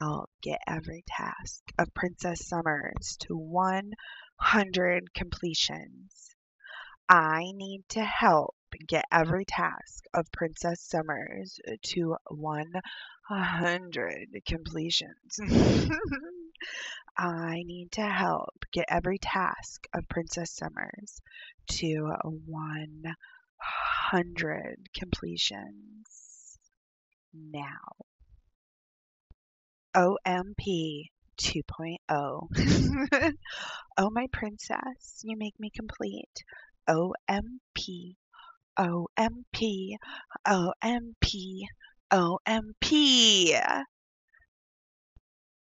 help get every task of Princess Summers to 100 completions. I need to help get every task of Princess Summers to 100 completions. I need to help get every task of Princess Summers to 100 completions now. OMP 2.0. oh, my princess, you make me complete. OMP, OMP, OMP, OMP.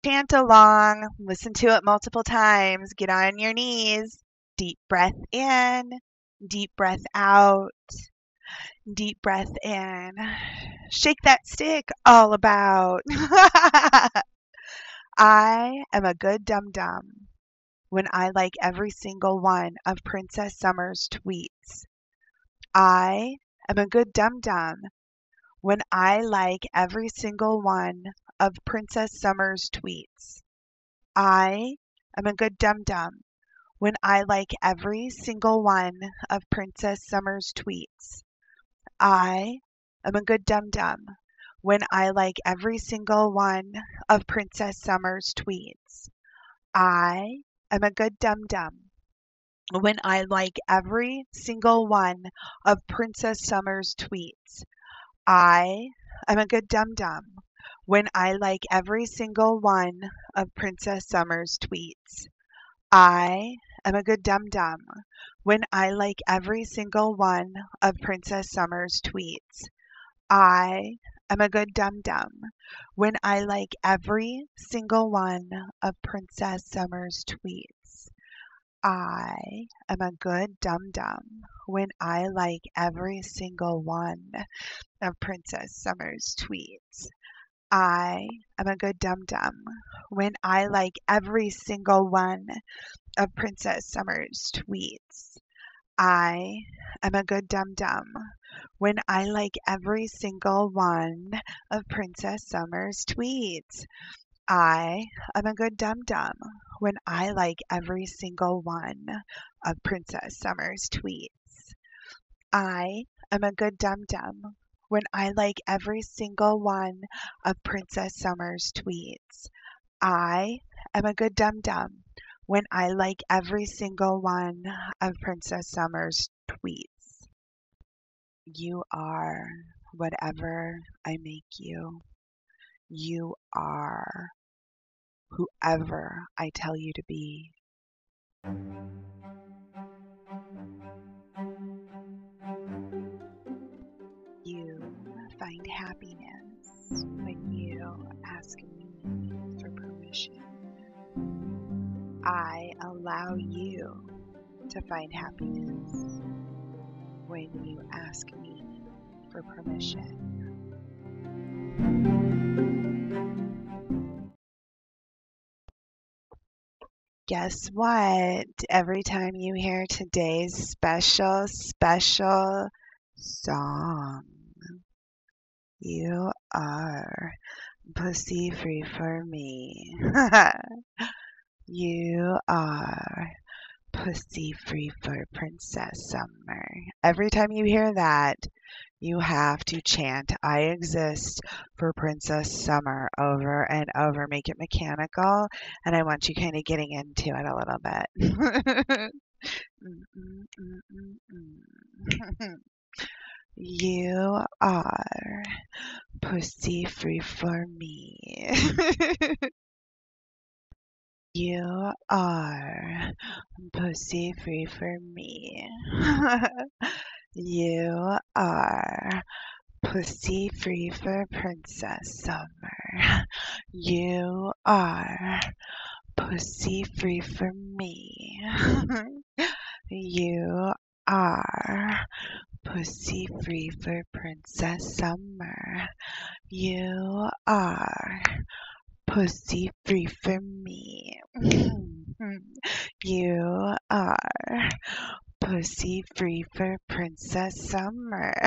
Chant along, listen to it multiple times, get on your knees. Deep breath in, deep breath out. Deep breath in. Shake that stick all about. I am a good dum dum when I like every single one of Princess Summer's tweets. I am a good dum dum when I like every single one of Princess Summer's tweets. I am a good dum dum when I like every single one of Princess Summer's tweets. I am a good dum dum when I like every single one of Princess Summer's tweets. I am a good dum dum when I like every single one of Princess Summer's tweets. I am a good dum dum when I like every single one of Princess Summer's tweets. I am a good dum dum when I like every single one of Princess Summer's tweets. I am a good dum dum when I like every single one of Princess Summer's tweets. I am a good dum dum when I like every single one of Princess Summer's tweets. I am a good dum dum when I like every single one of Princess Summer's tweets. I am a good dum dum when I like every single one of Princess Summer's tweets. I am a good dum dum when I like every single one of Princess Summer's tweets. I am a good dum dum when I like every single one of Princess Summer's tweets. I am a good dum dum when I like every single one of Princess Summer's tweets. You are whatever I make you. You are whoever I tell you to be. You find happiness I allow you to find happiness when you ask me for permission. Guess what? Every time you hear today's special, special song, you are pussy free for me. You are pussy free for Princess Summer. Every time you hear that, you have to chant I exist for Princess Summer over and over. Make it mechanical, and I want you kind of getting into it a little bit. you are pussy free for me. You are pussy free for me. you are pussy free for Princess Summer. You are pussy free for me. you are pussy free for Princess Summer. You are pussy free for me. you are pussy free for Princess Summer.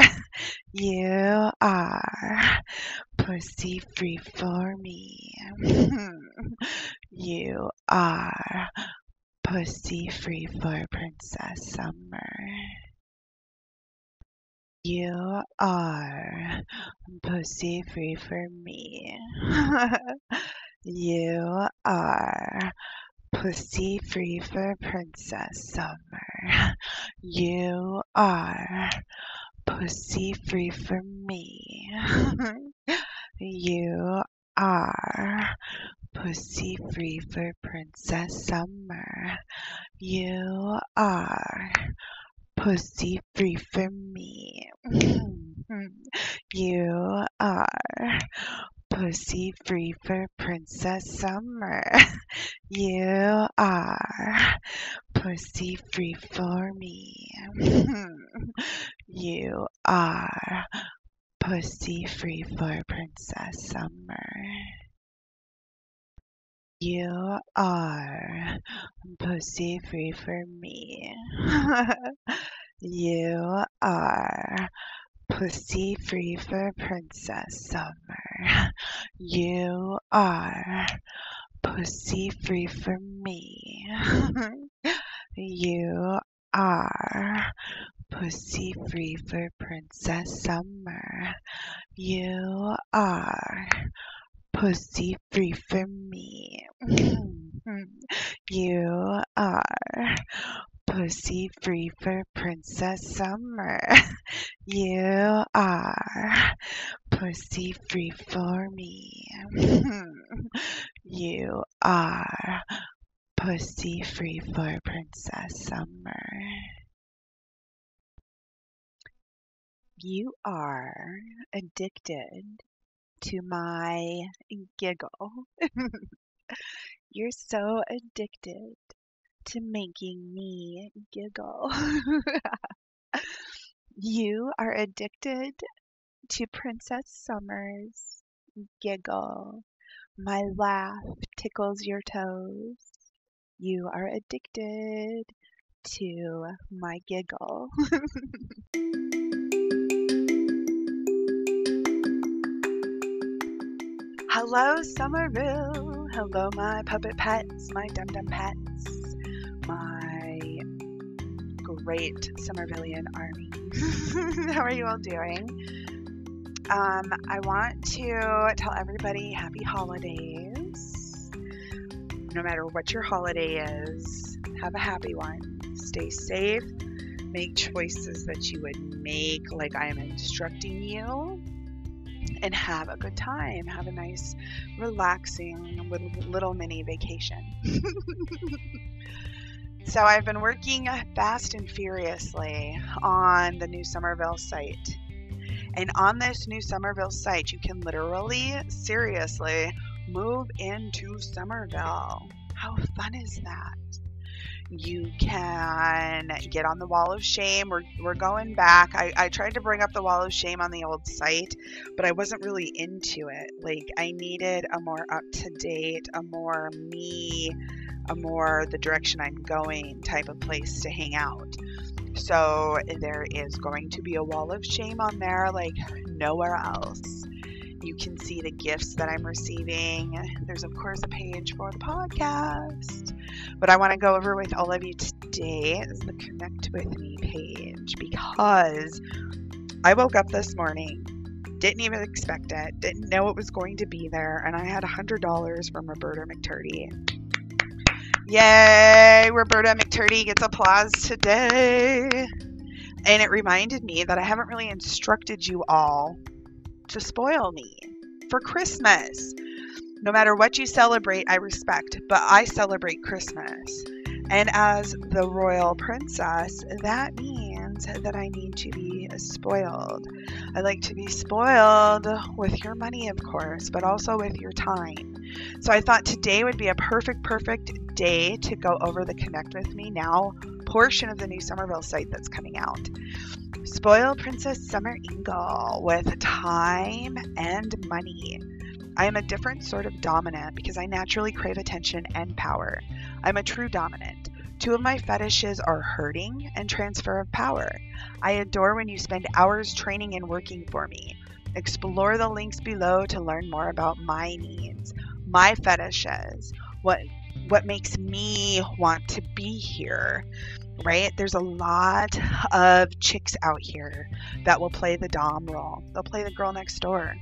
You are pussy free for me. You are pussy free for Princess Summer. You are pussy free for me. you are pussy free for Princess Summer. You are pussy free for me. you are pussy free for Princess Summer. You are pussy free for me. you are pussy free for Princess Summer. You are pussy free for me. you are pussy free for Princess Summer. You are pussy free for me. you are pussy free for Princess Summer. You are pussy free for me. you are pussy free for Princess Summer. You are pussy free for me. you are pussy free for Princess Summer. You are pussy free for me. you are pussy free for Princess Summer. You are addicted to my giggle. You're so addicted to making me giggle. you are addicted to Princess Summer's giggle. My laugh tickles your toes. You are addicted to my giggle. Hello, Summerville. Hello, my puppet pets, my dum dum pets, my great Summervillian army. How are you all doing? Um, I want to tell everybody happy holidays. No matter what your holiday is, have a happy one. Stay safe. Make choices that you would make, like I am instructing you and have a good time. Have a nice, relaxing little mini vacation. so, I've been working fast and furiously on the new Summerville site. And on this new Summerville site, you can literally, seriously, move into Summerville. How fun is that? You can get on the wall of shame. We're, we're going back. I, I tried to bring up the wall of shame on the old site, but I wasn't really into it. Like, I needed a more up to date, a more me, a more the direction I'm going type of place to hang out. So, there is going to be a wall of shame on there like nowhere else. You can see the gifts that I'm receiving. There's, of course, a page for the podcast. But I want to go over with all of you today is the Connect With Me page because I woke up this morning, didn't even expect it, didn't know it was going to be there, and I had $100 from Roberta McTurdy. Yay! Roberta McTurdy gets applause today. And it reminded me that I haven't really instructed you all to spoil me for Christmas. No matter what you celebrate, I respect, but I celebrate Christmas. And as the royal princess, that means that I need to be spoiled. I like to be spoiled with your money, of course, but also with your time. So I thought today would be a perfect, perfect day to go over the Connect With Me Now portion of the new Summerville site that's coming out. Spoil Princess Summer Ingle with time and money. I am a different sort of dominant because I naturally crave attention and power. I'm a true dominant. Two of my fetishes are hurting and transfer of power. I adore when you spend hours training and working for me. Explore the links below to learn more about my needs, my fetishes, what what makes me want to be here. Right? There's a lot of chicks out here that will play the dom role. They'll play the girl next door.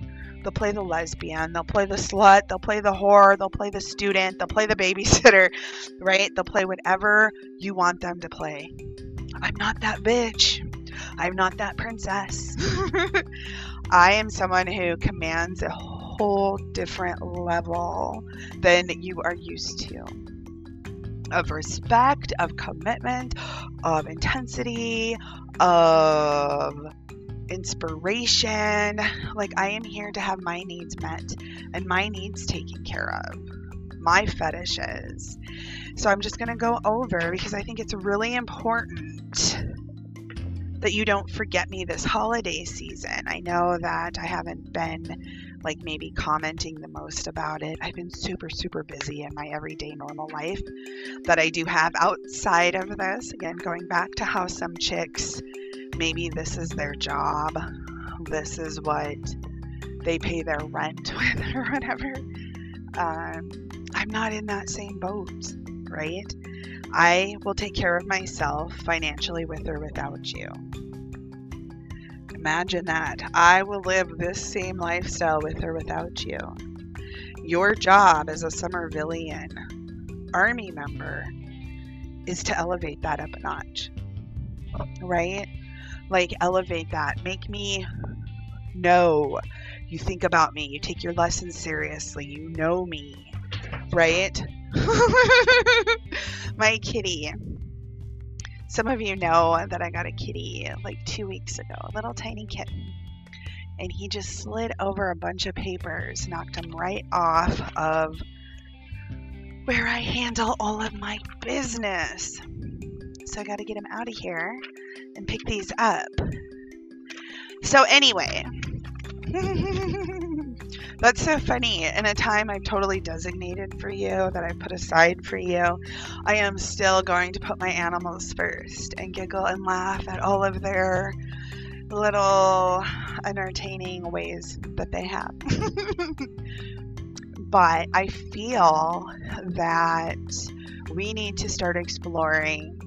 They'll play the lesbian, they'll play the slut, they'll play the whore, they'll play the student, they'll play the babysitter, right? They'll play whatever you want them to play. I'm not that bitch. I'm not that princess. I am someone who commands a whole different level than you are used to of respect, of commitment, of intensity, of inspiration. Like, I am here to have my needs met and my needs taken care of, my fetishes. So, I'm just going to go over because I think it's really important that you don't forget me this holiday season. I know that I haven't been like maybe commenting the most about it. I've been super, super busy in my everyday normal life that I do have outside of this. Again, going back to how some chicks maybe this is their job, this is what they pay their rent with, or whatever. Um, I'm not in that same boat, right? I will take care of myself financially with or without you. Imagine that. I will live this same lifestyle with or without you. Your job as a Somervillian army member is to elevate that up a notch, right? like elevate that. Make me know you think about me. You take your lessons seriously. You know me. Right? My kitty some of you know that i got a kitty like two weeks ago a little tiny kitten. And he just slid over a bunch of papers knocked him right off of where i handle all of my business. So i got to get him out of here and pick these up. So, anyway, that's so funny. In a time I've totally designated for you, that I put aside for you, I am still going to put my animals first and giggle and laugh at all of their little entertaining ways that they have. but I feel that we need to start exploring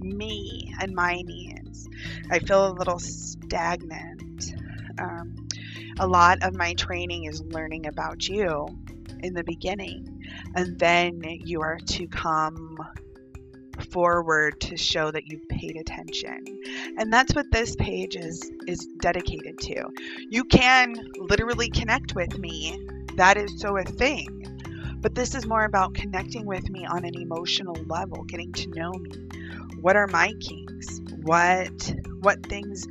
me and my needs. I feel a little stagnant. Um, a lot of my training is learning about you in the beginning, and then you are to come forward to show that you've paid attention. And that's what this page is is dedicated to. You can literally connect with me. That is so a thing. But this is more about connecting with me on an emotional level, getting to know me, what are my kinks? What what things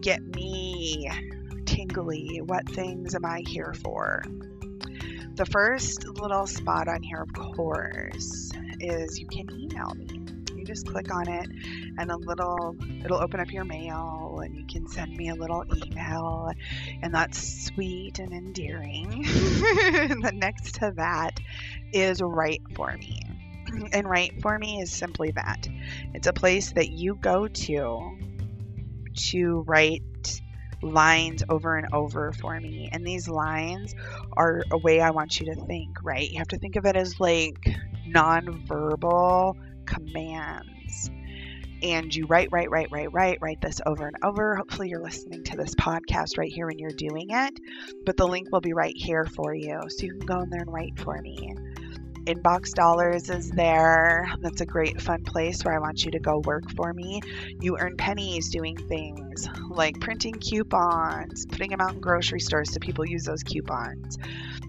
get me What things am I here for? The first little spot on here, of course, is you can email me. You just click on it, and a little it'll open up your mail, and you can send me a little email, and that's sweet and endearing. the next to that is write for me and write for me is simply that it's a place that you go to to write lines over and over for me. And these lines are a way I want you to think, right? You have to think of it as like nonverbal commands. And you write, write, write, write, write, write this over and over. Hopefully, you're listening to this podcast right here when you're doing it. But the link will be right here for you. So you can go in there and write for me. Inbox Dollars is there. That's a great fun place where I want you to go work for me. You earn pennies doing things like printing coupons, putting them out in grocery stores so people use those coupons,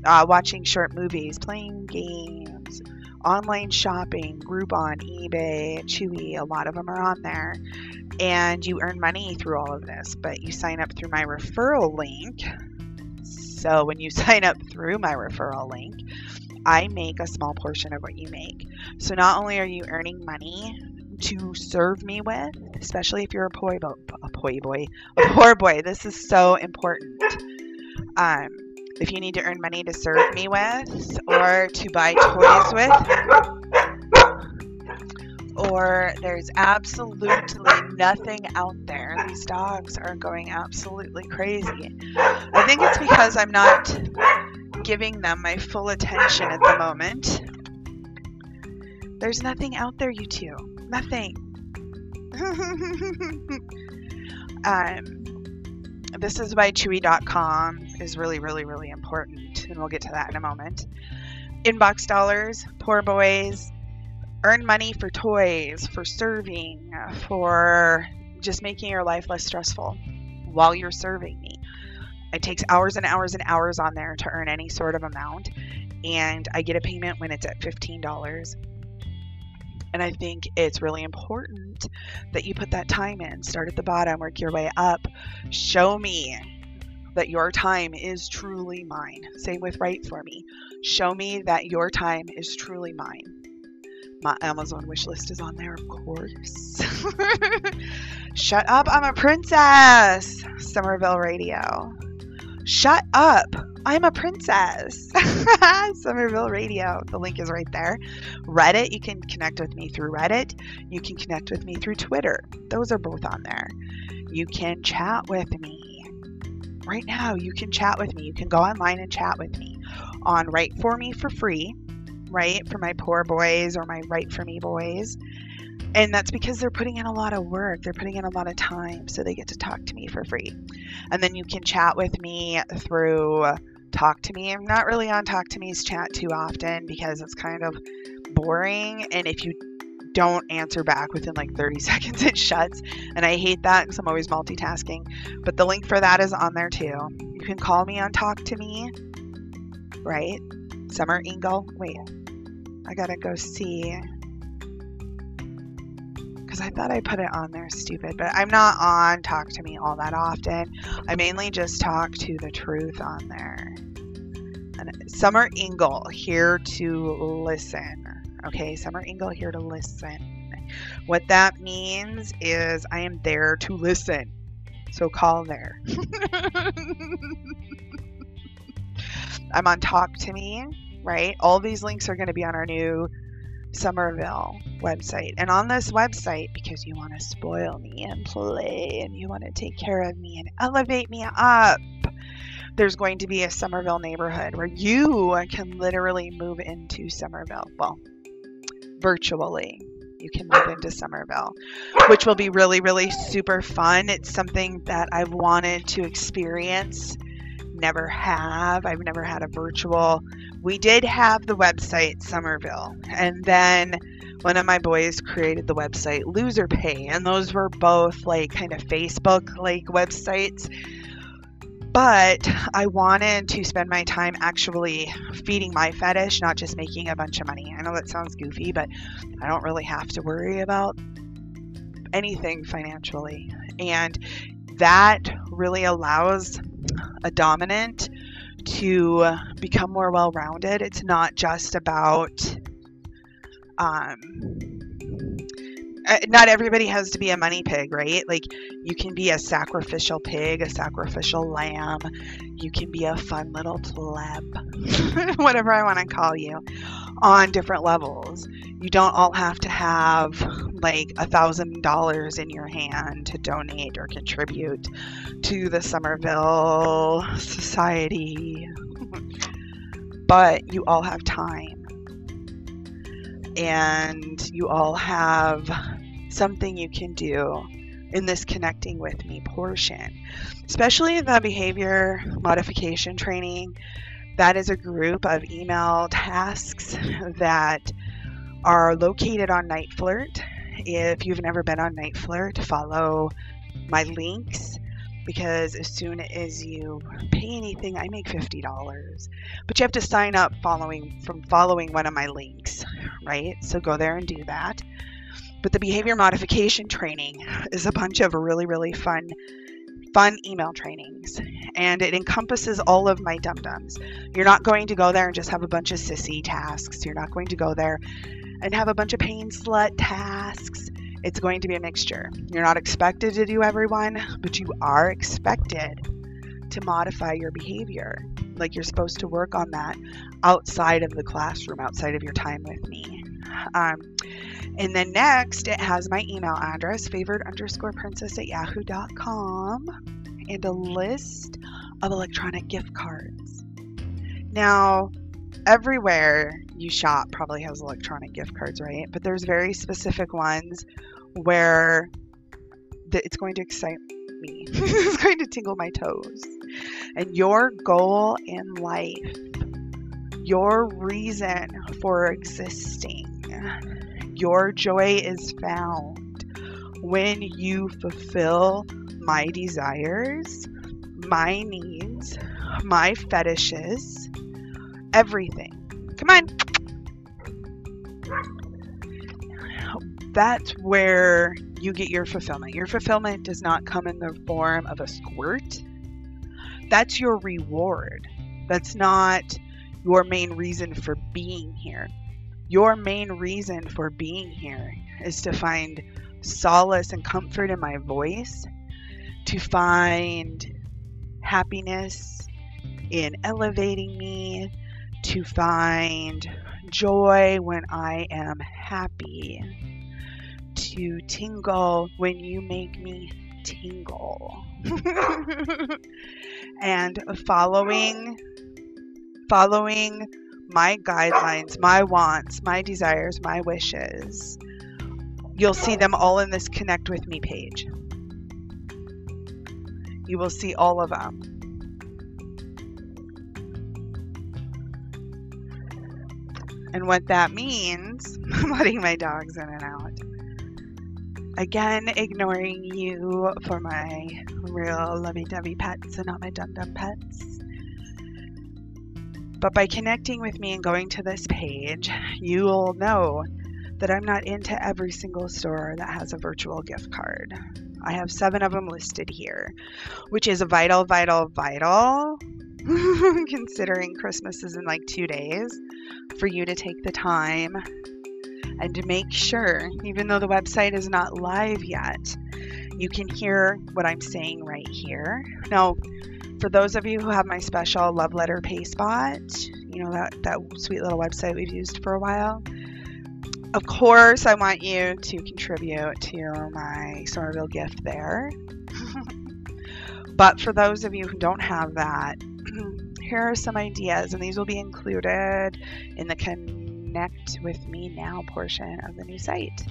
uh, watching short movies, playing games, online shopping, Groupon, eBay, Chewy, a lot of them are on there. And you earn money through all of this, but you sign up through my referral link. So when you sign up through my referral link, I make a small portion of what you make. So not only are you earning money to serve me with, especially if you're a poi bo- a poi boy, a poor boy. This is so important. Um, if you need to earn money to serve me with or to buy toys with, or there's absolutely nothing out there. These dogs are going absolutely crazy. I think it's because I'm not giving them my full attention at the moment. There's nothing out there, you two. Nothing. um, this is why Chewy.com is really, really, really important, and we'll get to that in a moment. Inbox dollars, poor boys, earn money for toys, for serving, for just making your life less stressful while you're serving. It takes hours and hours and hours on there to earn any sort of amount, and I get a payment when it's at $15. And I think it's really important that you put that time in. Start at the bottom, work your way up. Show me that your time is truly mine. Same with Write For Me. Show me that your time is truly mine. My Amazon wish list is on there, of course. Shut up, I'm a princess. Summerville Radio. Shut up, I'm a princess. Summerville Radio. The link is right there. Reddit, you can connect with me through Reddit. You can connect with me through Twitter. Those are both on there. You can chat with me. Right now, you can chat with me. You can go online and chat with me on Write For Me for free right? For my poor boys or my Write For Me boys. And that's because they're putting in a lot of work. They're putting in a lot of time, so they get to talk to me for free. And then you can chat with me through Talk to Me. I'm not really on Talk to Me's chat too often because it's kind of boring. And if you don't answer back within like 30 seconds, it shuts. And I hate that because I'm always multitasking. But the link for that is on there too. You can call me on Talk to Me, right? Summer Ingle. Wait, I gotta go see. Because I thought I put it on there, stupid. But I'm not on Talk to Me all that often. I mainly just talk to the truth on there. And Summer Ingle, here to listen. Okay, Summer Ingle, here to listen. What that means is I am there to listen. So call there. I'm on Talk to Me right? All these links are going to be on our new Summerville website. And on this website, because you want to spoil me and play and you want to take care of me and elevate me up, there's going to be a Summerville neighborhood where you can literally move into Summerville. Well, virtually. You can move into Summerville, which will be really, really super fun. It's something that I've wanted to experience, never have. I've never had a virtual we did have the website Summerville, and then one of my boys created the website Loser Pay, and those were both like kind of Facebook like websites. But I wanted to spend my time actually feeding my fetish, not just making a bunch of money. I know that sounds goofy, but I don't really have to worry about anything financially. And that really allows a dominant to become more well rounded. It's not just about, um, not everybody has to be a money pig, right? Like you can be a sacrificial pig, a sacrificial lamb. You can be a fun little pleb, whatever I want to call you, on different levels. You don't all have to have like a thousand dollars in your hand to donate or contribute to the Summerville Society, but you all have time and you all have something you can do in this connecting with me portion, especially the behavior modification training. That is a group of email tasks that are located on Niteflirt. If you've never been on Niteflirt, follow my links because as soon as you pay anything, I make $50. But you have to sign up following from following one of my links, right? So go there and do that. But the behavior modification training is a bunch of really, really fun fun email trainings and it encompasses all of my dum dums. You're not going to go there and just have a bunch of sissy tasks. You're not going to go there and have a bunch of pain slut tasks. It's going to be a mixture. You're not expected to do everyone, but you are expected to modify your behavior. Like you're supposed to work on that outside of the classroom, outside of your time with me. Um, and then next, it has my email address, favored underscore princess at yahoo.com, and a list of electronic gift cards. Now, everywhere you shop probably has electronic gift cards, right? But there's very specific ones where the, it's going to excite me. it's going to tingle my toes. And your goal in life, your reason for existing, your joy is found when you fulfill my desires, my needs, my fetishes, everything. Come on. That's where you get your fulfillment. Your fulfillment does not come in the form of a squirt. That's your reward. That's not your main reason for being here. Your main reason for being here is to find solace and comfort in my voice, to find happiness in elevating me, to find joy when I am happy to tingle when you make me tingle. and following following my guidelines, my wants, my desires, my wishes. You'll see them all in this connect with me page. You will see all of them. And what that means, I'm letting my dogs in and out again ignoring you for my real lovey-dovey pets and not my dum-dum pets. But by connecting with me and going to this page, you will know that I'm not into every single store that has a virtual gift card. I have seven of them listed here, which is vital, vital, vital, considering Christmas is in like two days, for you to take the time and to make sure, even though the website is not live yet, you can hear what I'm saying right here. Now, for those of you who have my special love letter pay spot, you know that, that sweet little website we've used for a while. Of course, I want you to contribute to my Summerville gift there. but for those of you who don't have that, here are some ideas, and these will be included in the connect with me now portion of the new site.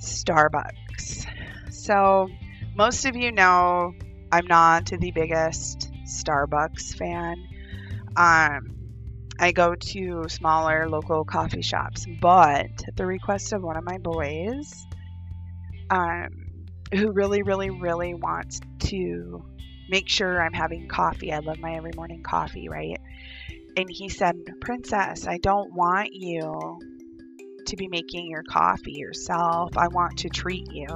Starbucks. So, most of you know I'm not the biggest Starbucks fan. Um, I go to smaller local coffee shops, but at the request of one of my boys, um, who really, really, really wants to make sure I'm having coffee. I love my every morning coffee, right? and he said, Princess, I don't want you to be making your coffee yourself. I want to treat you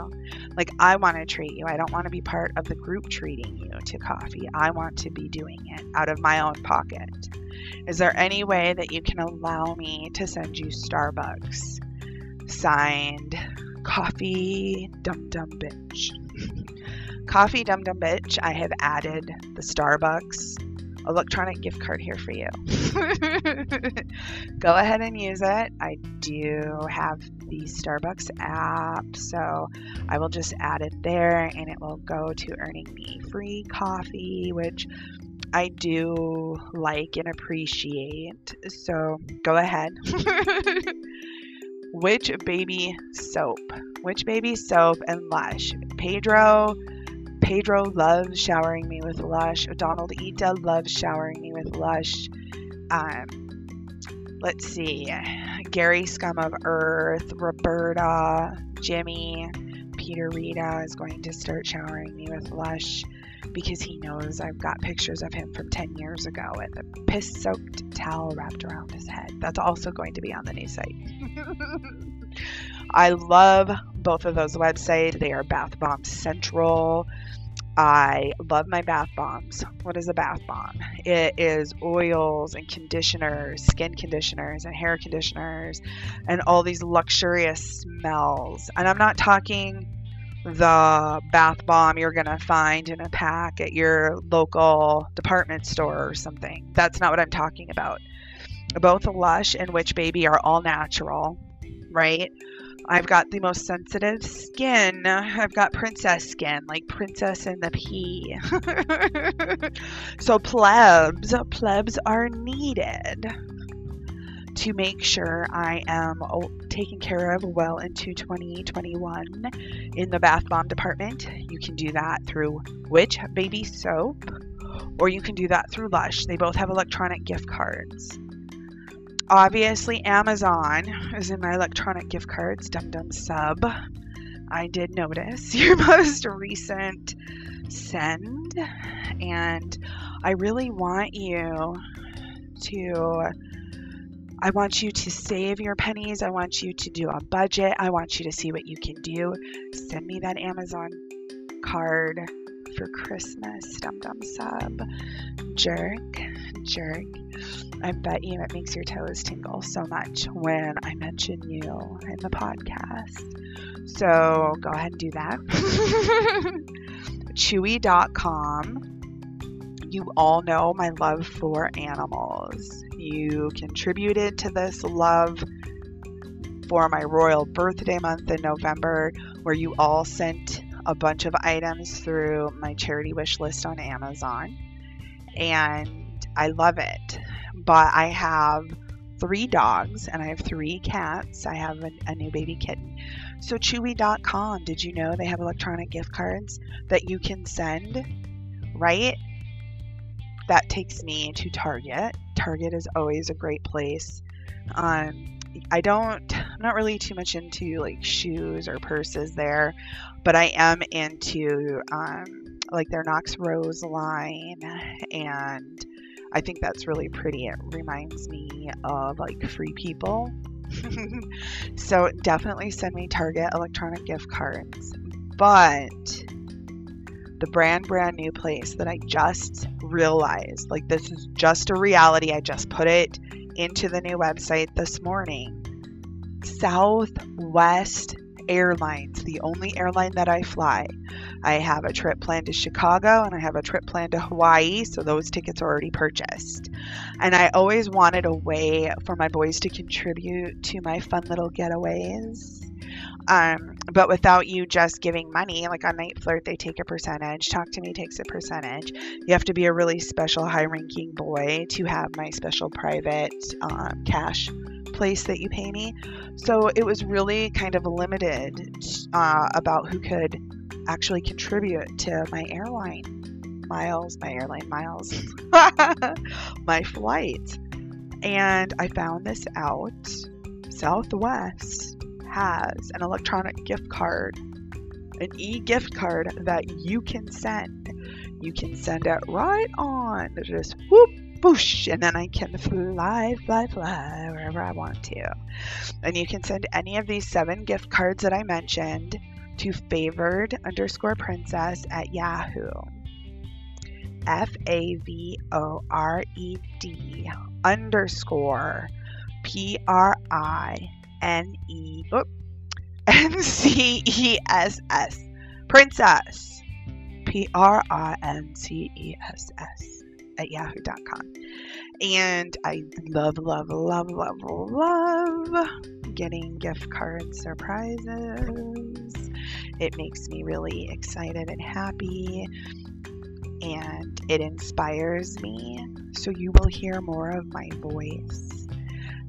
like I want to treat you. I don't want to be part of the group treating you to coffee. I want to be doing it out of my own pocket. Is there any way that you can allow me to send you Starbucks? Signed, Coffee Dum Dum Bitch. Coffee Dum Dum Bitch, I have added the Starbucks electronic gift card here for you. Go ahead and use it. I do have the Starbucks app, so I will just add it there and it will go to earning me free coffee, which I do like and appreciate. So go ahead. Witch Baby Soap? Witch Baby Soap and Lush? Pedro Pedro loves showering me with Lush. Donald Ita loves showering me with Lush. Um, let's see. Gary Scum of Earth, Roberta, Jimmy, Peter Rita is going to start showering me with Lush because he knows I've got pictures of him from 10 years ago and the piss soaked towel wrapped around his head. That's also going to be on the new site. I love both of those websites. They are Bath Bomb Central. I love my bath bombs. What is a bath bomb? It is oils and conditioners, skin conditioners and hair conditioners, and all these luxurious smells. And I'm not talking the bath bomb you're going to find in a pack at your local department store or something. That's not what I'm talking about. Both Lush and Witch Baby are all natural, right? I've got the most sensitive skin. I've got princess skin, like princess in the pea. so plebs, plebs are needed to make sure I am taken care of well into 2021 in the bath bomb department. You can do that through Witch Baby Soap or you can do that through Lush. They both have electronic gift cards. Obviously, Amazon is in my electronic gift cards, Dum Dum Sub. I did notice your most recent send, and I really want you to I want you to save your pennies. I want you to do a budget. I want you to see what you can do. Send me that Amazon card for Christmas, Dum Dum Sub. Jerk, jerk. I bet you it makes your toes tingle so much when I mention you in the podcast. So go ahead and do that. Chewy.com. You all know my love for animals you contributed to this love for my royal birthday month in November, where you all sent a bunch of items through my charity wish list on Amazon. And I love it. But I have three dogs and I have three cats. I have a, a new baby kitten. So, Chewy.com, did you know they have electronic gift cards that you can send? Right? That takes me to Target. Target is always a great place. Um, I don't, I'm not really too much into like shoes or purses there, but I am into um, like their Knox Rose line, and I think that's really pretty. It reminds me of like free people. so definitely send me Target electronic gift cards. But the brand brand new place that I just realized like this is just a reality. I just put it into the new website this morning. Southwest Airlines, the only airline that I fly. I have a trip planned to Chicago and I have a trip planned to Hawaii, so those tickets are already purchased. And I always wanted a way for my boys to contribute to my fun little getaways. Um, but without you just giving money, like on Niteflirt, they take a percentage. Talk to Me takes a percentage. You have to be a really special, high ranking boy to have my special private um, cash place that you pay me. So it was really kind of limited uh, about who could actually contribute to my airline miles, my airline miles, my flight. And I found this out. Southwest has an electronic gift card, an e gift card that you can send. You can send it right on, just whoop, boosh, and then I can fly, fly, fly wherever I want to. And you can send any of these seven gift cards that I mentioned to favored underscore princess at Yahoo. F A V O R E D underscore P R I N E N C E S S Princess P R I N C E S S at yahoo.com. And I love, love, love, love, love getting gift card surprises. It makes me really excited and happy and it inspires me. So you will hear more of my voice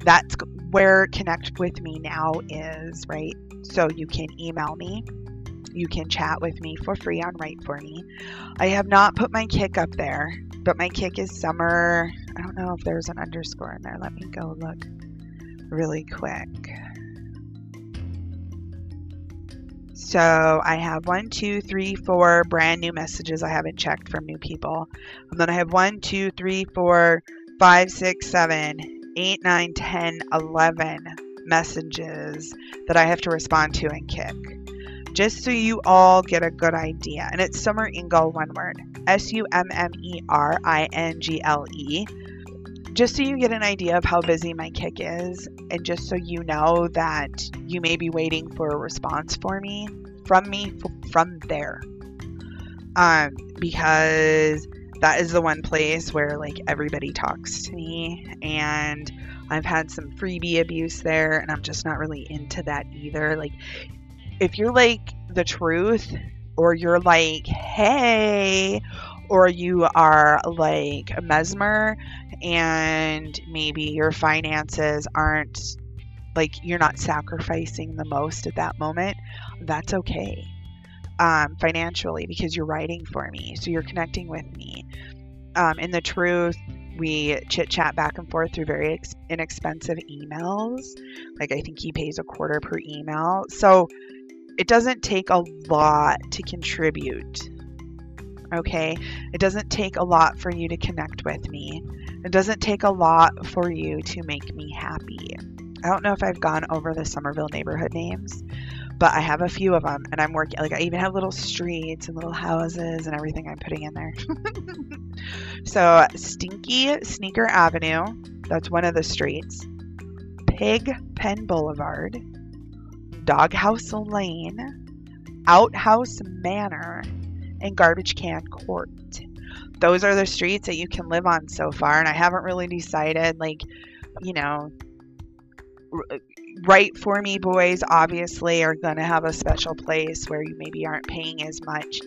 that's where connect with me now is right? So you can email me. You can chat with me for free on write for me. I have not put my Kik up there but my Kik is summer. I don't know if there's an underscore in there. Let me go look really quick. So I have one, two, three, four brand new messages I haven't checked from new people. And then I have one, two, three, four, five, six, seven, 8, 9, 10, 11 messages that I have to respond to and Kik. Just so you all get a good idea. And it's Summer Ingle, one word S U M M E R I N G L E. Just so you get an idea of how busy my Kik is, and just so you know that you may be waiting for a response for me from me from there. Um, because that is the one place where like everybody talks to me and I've had some freebie abuse there and I'm just not really into that either. Like if you're like the truth or you're like, hey, or you are like a mesmer and maybe your finances aren't like you're not sacrificing the most at that moment, that's okay. Um, financially because you're writing for me, so you're connecting with me. Um, in the truth, we chit chat back and forth through very ex- inexpensive emails. Like I think he pays a quarter per email. So it doesn't take a lot to contribute. Okay? It doesn't take a lot for you to connect with me. It doesn't take a lot for you to make me happy. I don't know if I've gone over the Summerville neighborhood names, but I have a few of them and I'm working like I even have little streets and little houses and everything I'm putting in there. so, Stinky Sneaker Avenue, that's one of the streets. Pig Pen Boulevard, Doghouse Lane, Outhouse Manor, and Garbage Can Court. Those are the streets that you can live on so far, and I haven't really decided, like, you know, right for me boys obviously are going to have a special place where you maybe aren't paying as much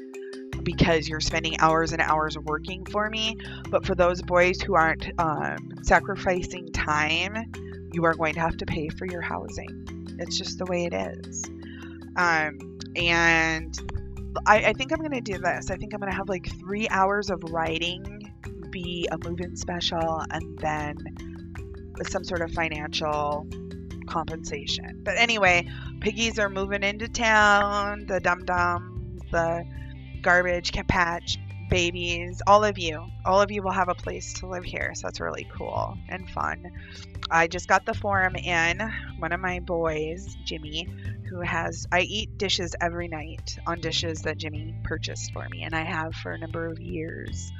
because you're spending hours and hours working for me. But for those boys who aren't um, sacrificing time, you are going to have to pay for your housing. It's just the way it is. Um, and I, I think I'm going to do this. I think I'm going to have like three hours of writing be a move in special and then some sort of financial compensation. But anyway, piggies are moving into town. The dum dums, the garbage patch babies, all of you, all of you will have a place to live here. So that's really cool and fun. I just got the form in. One of my boys, Jimmy, who has, I eat dishes every night on dishes that Jimmy purchased for me, and I have for a number of years.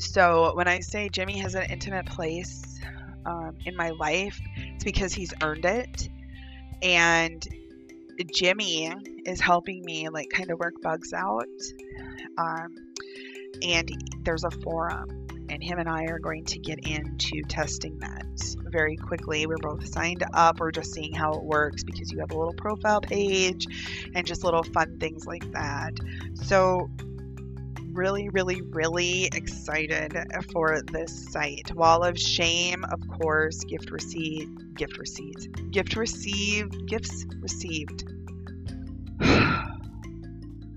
So when I say Jimmy has an intimate place um, in my life, it's because he's earned it. And Jimmy is helping me like kind of work bugs out. Um, and there's a forum, and him and I are going to get into testing that very quickly. We're both signed up. We're just seeing how it works because you have a little profile page and just little fun things like that. So really, really, really excited for this site. Wall of Shame, of course, gift receipt, gift receipts, gift received, gifts received.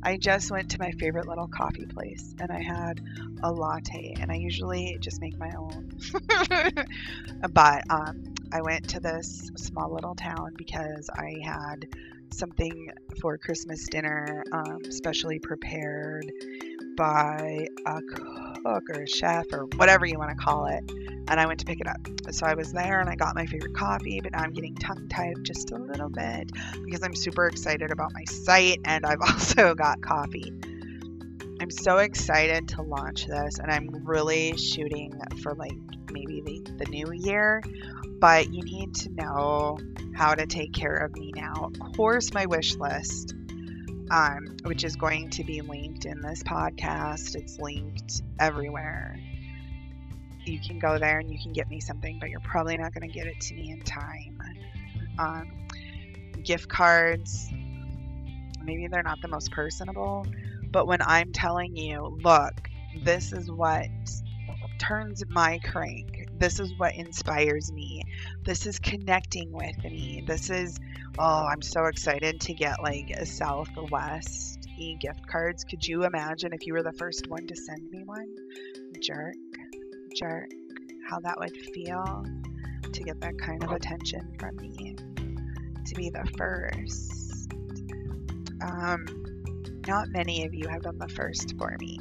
I just went to my favorite little coffee place and I had a latte, and I usually just make my own. but um, I went to this small little town because I had something for Christmas dinner, um, specially prepared by a cook or a chef or whatever you want to call it. And I went to pick it up. So I was there and I got my favorite coffee, but now I'm getting tongue tied just a little bit because I'm super excited about my site and I've also got coffee. I'm so excited to launch this and I'm really shooting for like maybe the, the new year. But you need to know how to take care of me now. Of course, my wish list um, which is going to be linked in this podcast. It's linked everywhere. You can go there and you can get me something, but you're probably not going to get it to me in time. Um, gift cards, maybe they're not the most personable, but when I'm telling you, look, this is what turns my crank. This is what inspires me. This is connecting with me. This is, oh, I'm so excited to get like a Southwest e gift cards. Could you imagine if you were the first one to send me one? Jerk, jerk, how that would feel to get that kind of attention from me. To be the first. Um, not many of you have been the first for me.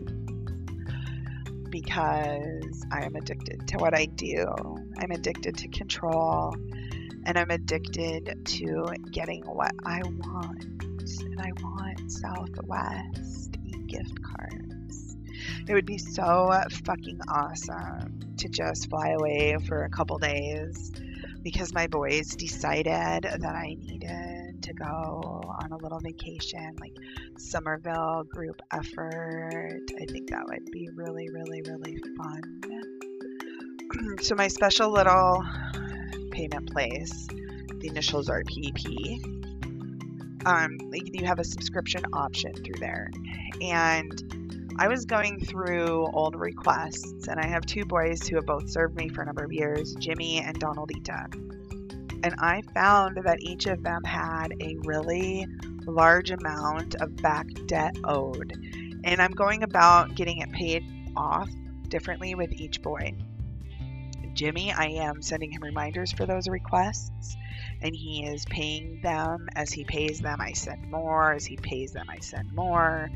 because I am addicted to what I do. I'm addicted to control and I'm addicted to getting what I want. And I want Southwest gift cards. It would be so fucking awesome to just fly away for a couple days because my boys decided that I needed to go on a little vacation, like Summerville group effort. I think that would be really, really, really fun. so, my special little payment place, the initials are PP. Um, you have a subscription option through there. And I was going through old requests, and I have two boys who have both served me for a number of years Jimmy and Donaldita and I found that each of them had a really large amount of back debt owed. And I'm going about getting it paid off differently with each boy. Jimmy, I am sending him reminders for those requests, and he is paying them. As he pays them, I send more. As he pays them, I send more.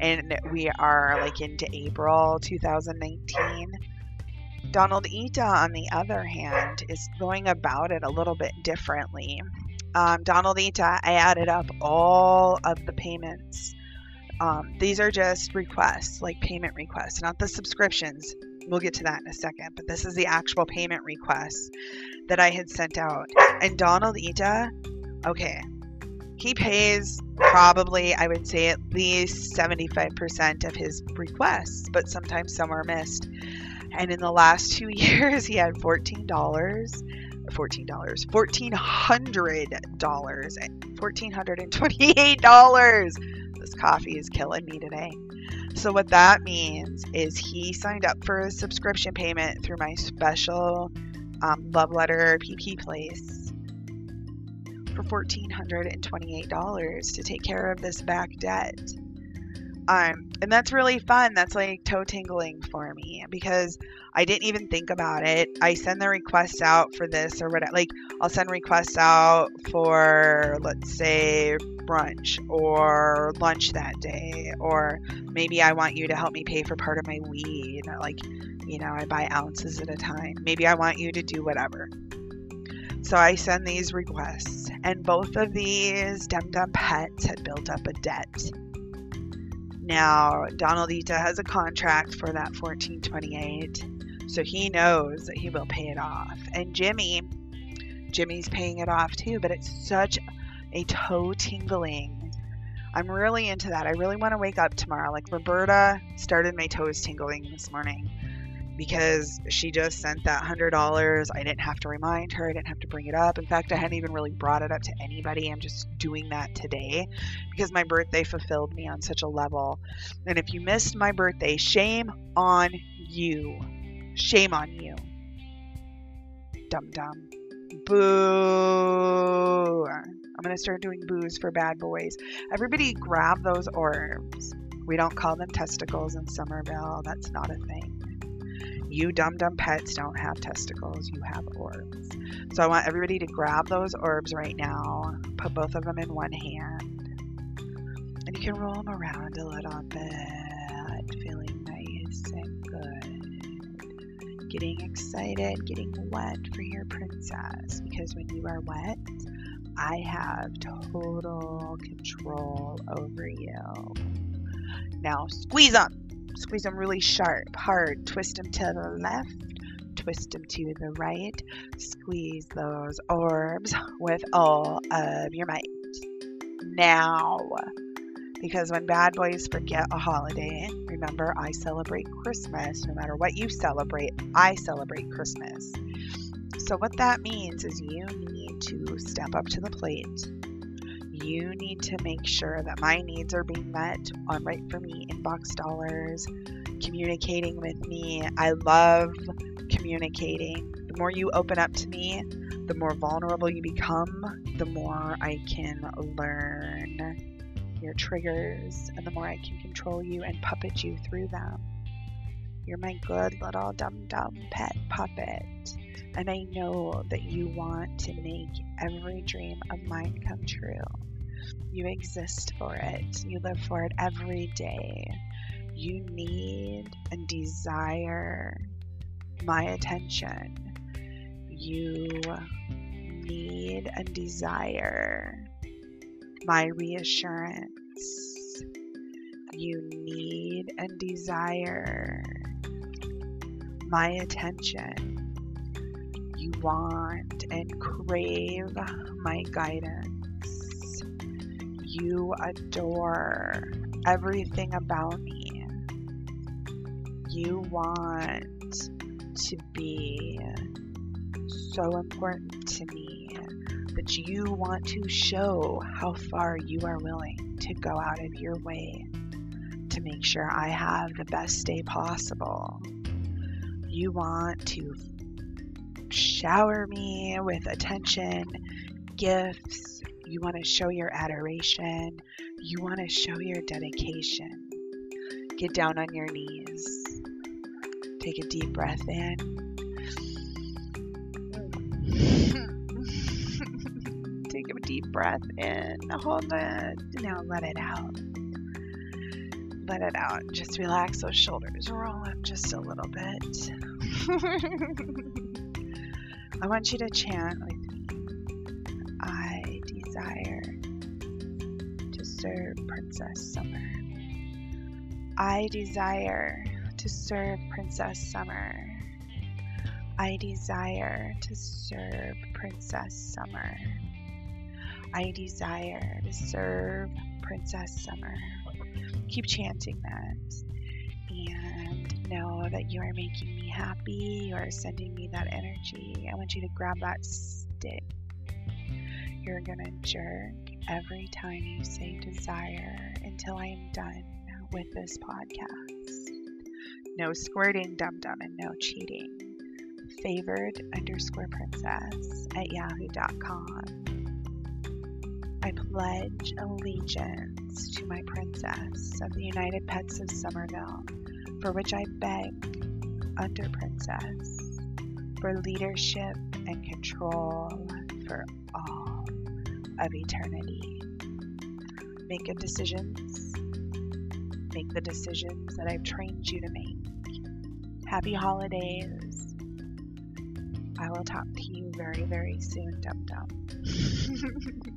And we are like into April 2019 Donald Ita, on the other hand, is going about it a little bit differently. Um, Donald Ita, I added up all of the payments. Um, these are just requests, like payment requests, not the subscriptions. We'll get to that in a second, but this is the actual payment requests that I had sent out. And Donald Ita, okay, he pays probably, I would say, at least 75% of his requests, but sometimes some are missed. And in the last two years, he had $14, $14, $1,400, $1,428. This coffee is killing me today. So, what that means is he signed up for a subscription payment through my special um, love letter PP place for $1,428 to take care of this back debt. Um, and that's really fun. That's like toe tingling for me because I didn't even think about it. I send the requests out for this or whatever. Like, I'll send requests out for, let's say, brunch or lunch that day, or maybe I want you to help me pay for part of my weed. Like, you know, I buy ounces at a time. Maybe I want you to do whatever. So I send these requests, and both of these Dum Dum pets had built up a debt now, Donald Ita has a contract for that 1428, so he knows that he will pay it off. And Jimmy, Jimmy's paying it off too, but it's such a toe tingling. I'm really into that. I really want to wake up tomorrow. Like Roberta started my toes tingling this morning because she just sent that $100. I didn't have to remind her, I didn't have to bring it up. In fact, I hadn't even really brought it up to anybody. I'm just doing that today because my birthday fulfilled me on such a level. And if you missed my birthday, shame on you. Shame on you. Dum dum. Boo. I'm going to start doing boos for bad boys. Everybody grab those orbs. We don't call them testicles in Summerville. That's not a thing. You dumb dumb pets don't have testicles, you have orbs. So I want everybody to grab those orbs right now, put both of them in one hand, and you can roll them around a little bit, feeling nice and good. Getting excited, getting wet for your princess, because when you are wet, I have total control over you. Now squeeze them squeeze them really sharp, hard, twist them to the left, twist them to the right, squeeze those orbs with all of your might. Now, because when bad boys forget a holiday, remember I celebrate Christmas. No matter what you celebrate, I celebrate Christmas. So, what that means is you need to step up to the plate you need to make sure that my needs are being met on Write For Me inbox dollars, communicating with me. I love communicating. The more you open up to me, the more vulnerable you become, the more I can learn your triggers, and the more I can control you and puppet you through them. You're my good little dum dum pet puppet. And I know that you want to make every dream of mine come true. You exist for it. You live for it every day. You need and desire my attention. You need and desire my reassurance. You need and desire my attention. You want and crave my guidance You adore everything about me. You want to be so important to me that you want to show how far you are willing to go out of your way to make sure I have the best day possible. You want to shower me with attention, gifts. You want to show your adoration. You want to show your dedication. Get down on your knees. Take a deep breath in. Take a deep breath in. Hold it. Now let it out let it out. Just relax those shoulders. Roll up just a little bit. I want you to chant with me. I desire to serve Princess Summer. I desire to serve Princess Summer. I desire to serve Princess Summer. I desire to serve Princess Summer keep chanting that and know that you are making me happy. You are sending me that energy. I want you to grab that stick. You're to jerk every time you say desire until I am done with this podcast. No squirting, dum dum, and no cheating. Favored underscore princess at yahoo.com. I pledge allegiance to my princess of the United Pets of Summerville, for which I beg under princess for leadership and control for all of eternity. Make good decisions. Make the decisions that I've trained you to make. Happy holidays. I will talk to you very, very soon, Dum Dum.